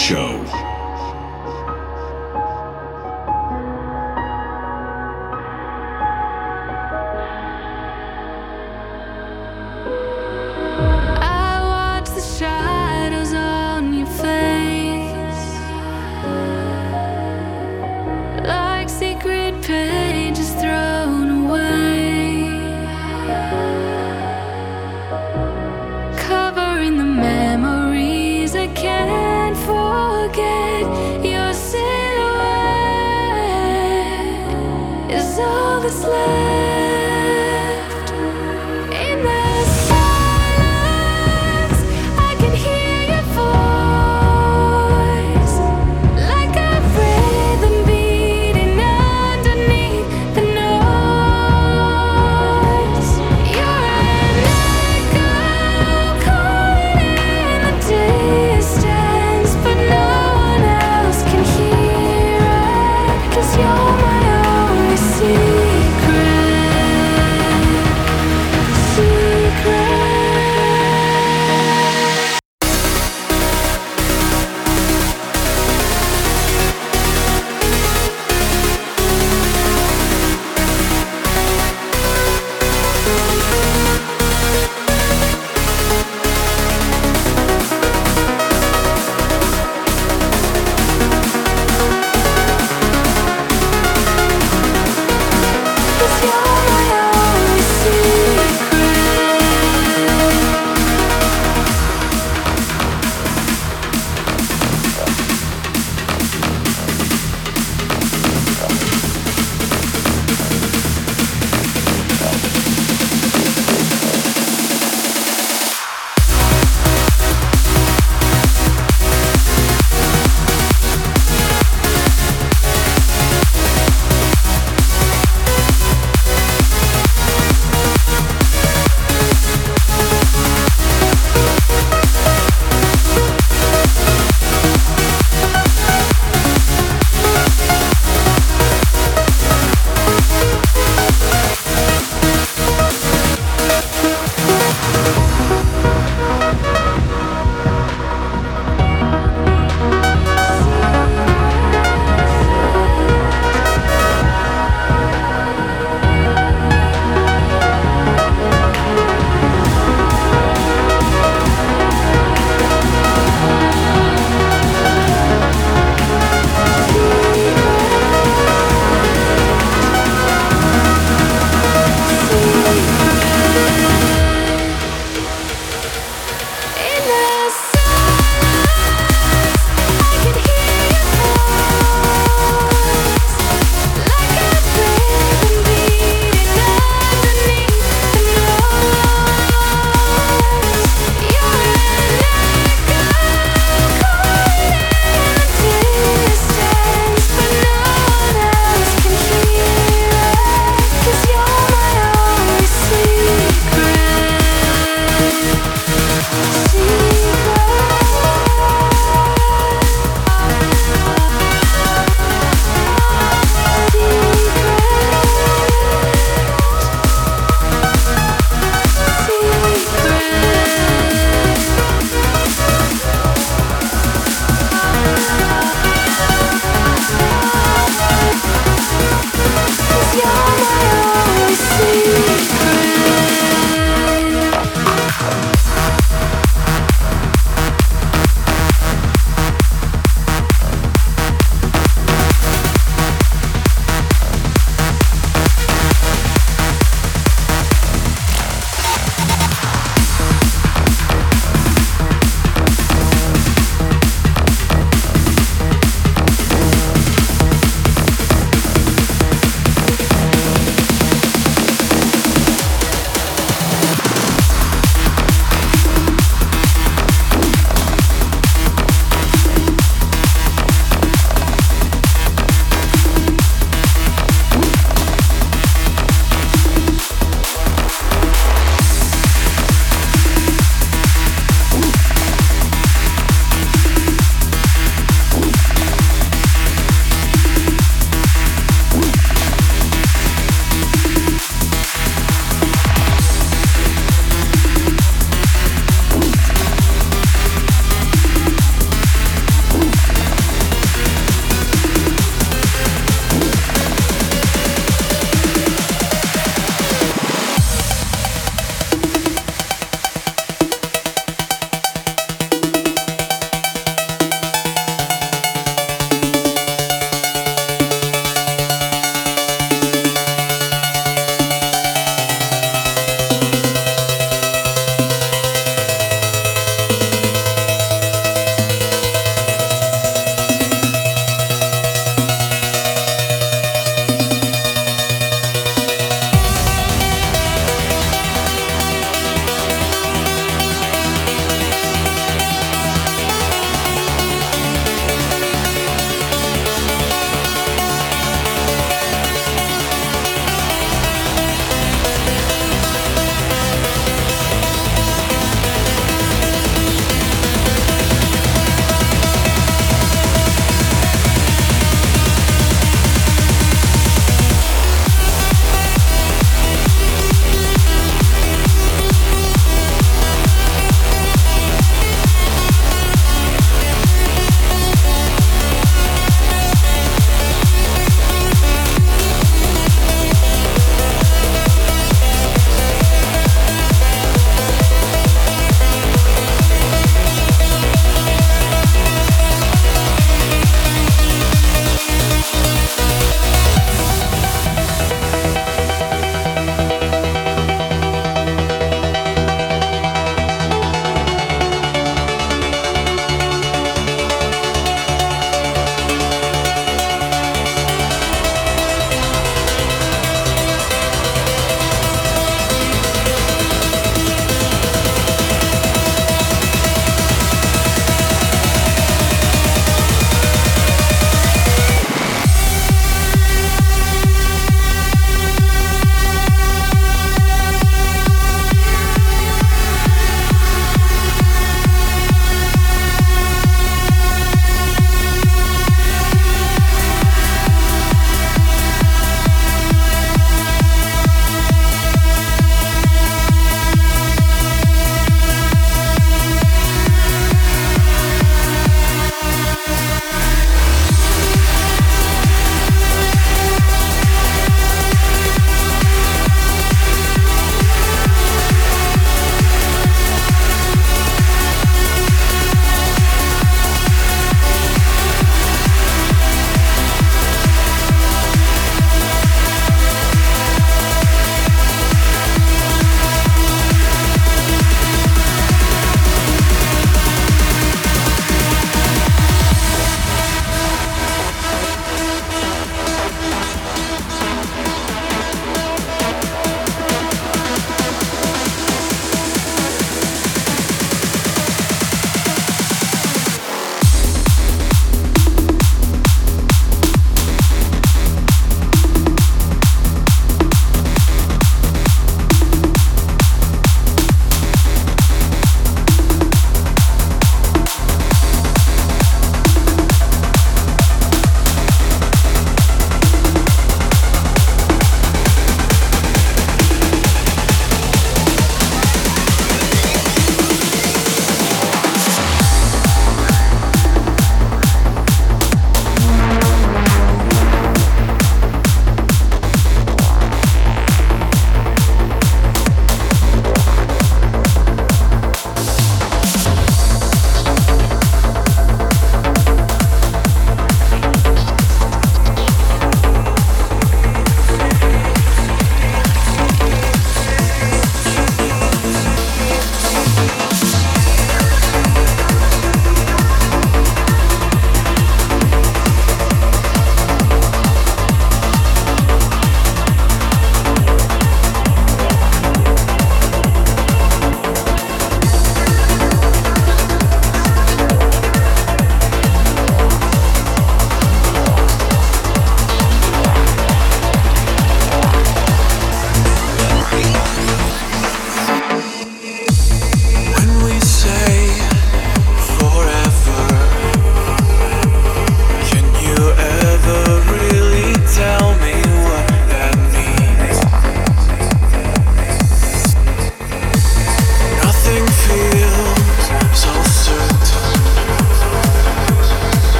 Show.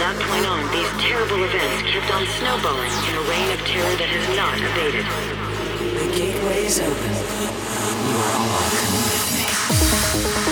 that point on, these terrible events kept on snowballing in a reign of terror that has not abated. The gateway is open. You are all welcome with me.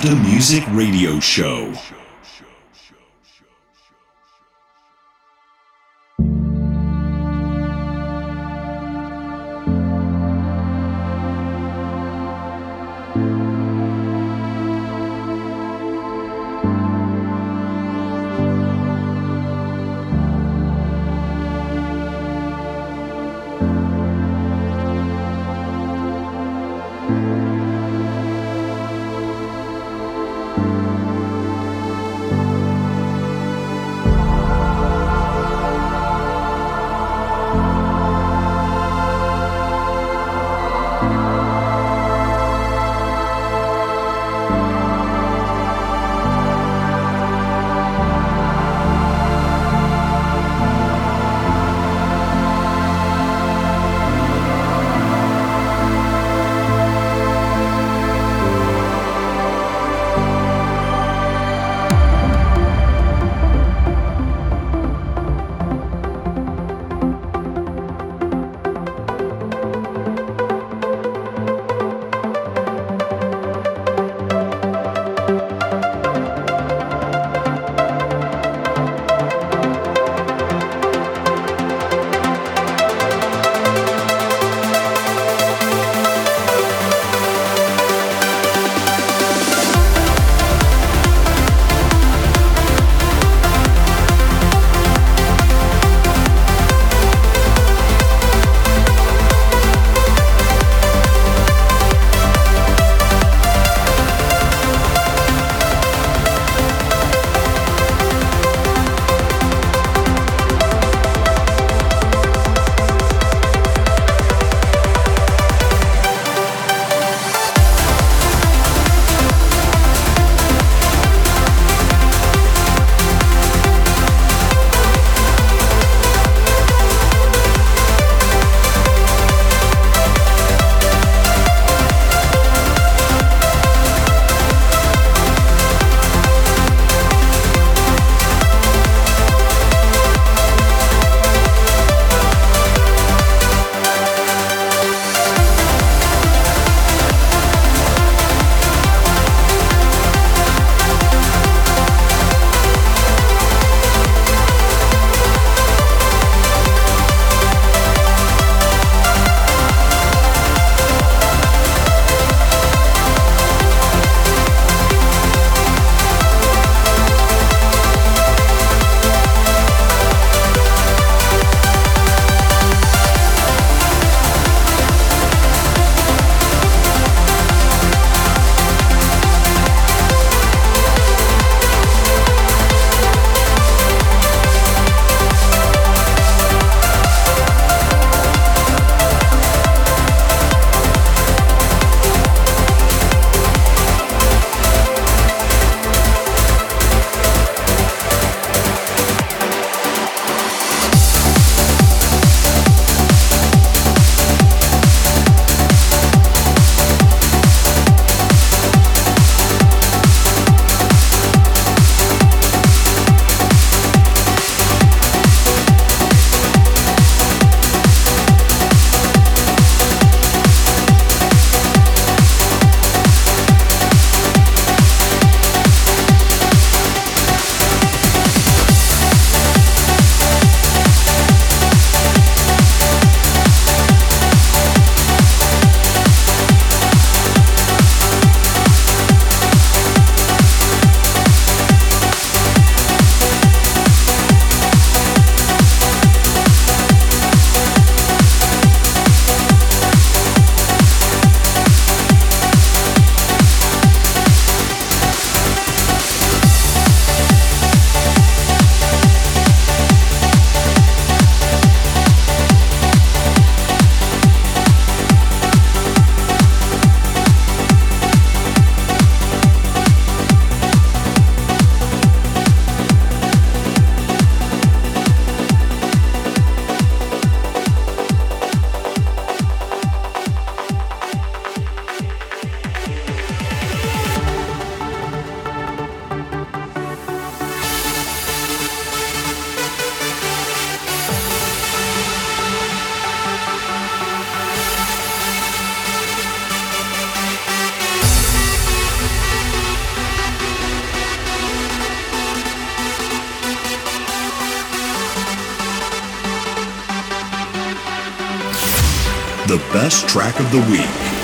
To Music Radio Show. Track of the week.